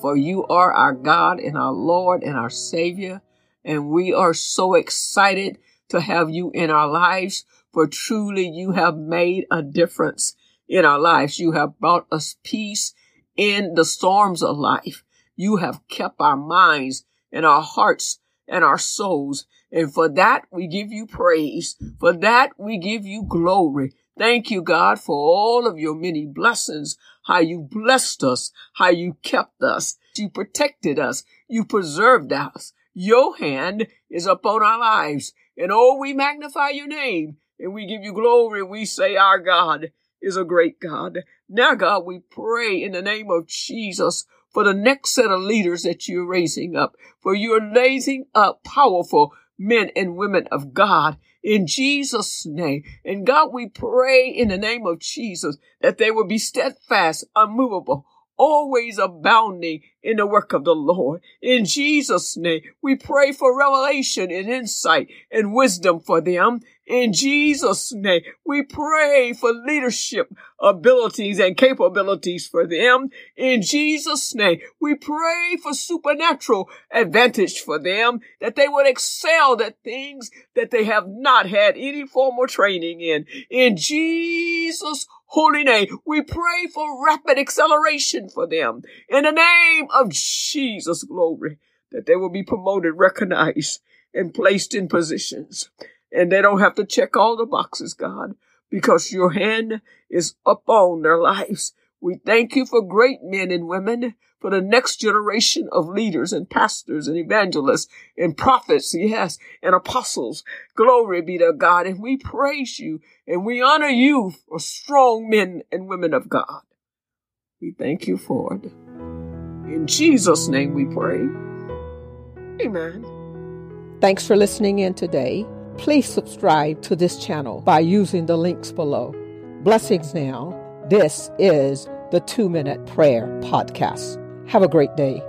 for you are our God and our Lord and our Savior. And we are so excited to have you in our lives, for truly you have made a difference in our lives. You have brought us peace in the storms of life. You have kept our minds and our hearts and our souls and for that, we give you praise. For that, we give you glory. Thank you, God, for all of your many blessings, how you blessed us, how you kept us, you protected us, you preserved us. Your hand is upon our lives. And oh, we magnify your name and we give you glory. We say our God is a great God. Now, God, we pray in the name of Jesus for the next set of leaders that you're raising up, for you're raising up powerful men and women of God in Jesus' name. And God, we pray in the name of Jesus that they will be steadfast, unmovable, always abounding in the work of the Lord. In Jesus' name, we pray for revelation and insight and wisdom for them. In Jesus' name, we pray for leadership abilities and capabilities for them. In Jesus' name, we pray for supernatural advantage for them, that they would excel at things that they have not had any formal training in. In Jesus' holy name, we pray for rapid acceleration for them. In the name of Jesus, glory, that they will be promoted, recognized, and placed in positions. And they don't have to check all the boxes, God, because your hand is upon their lives. We thank you for great men and women, for the next generation of leaders and pastors and evangelists and prophets, yes, and apostles. Glory be to God. And we praise you and we honor you for strong men and women of God. We thank you for it. In Jesus' name we pray. Amen. Thanks for listening in today. Please subscribe to this channel by using the links below. Blessings now. This is the Two Minute Prayer Podcast. Have a great day.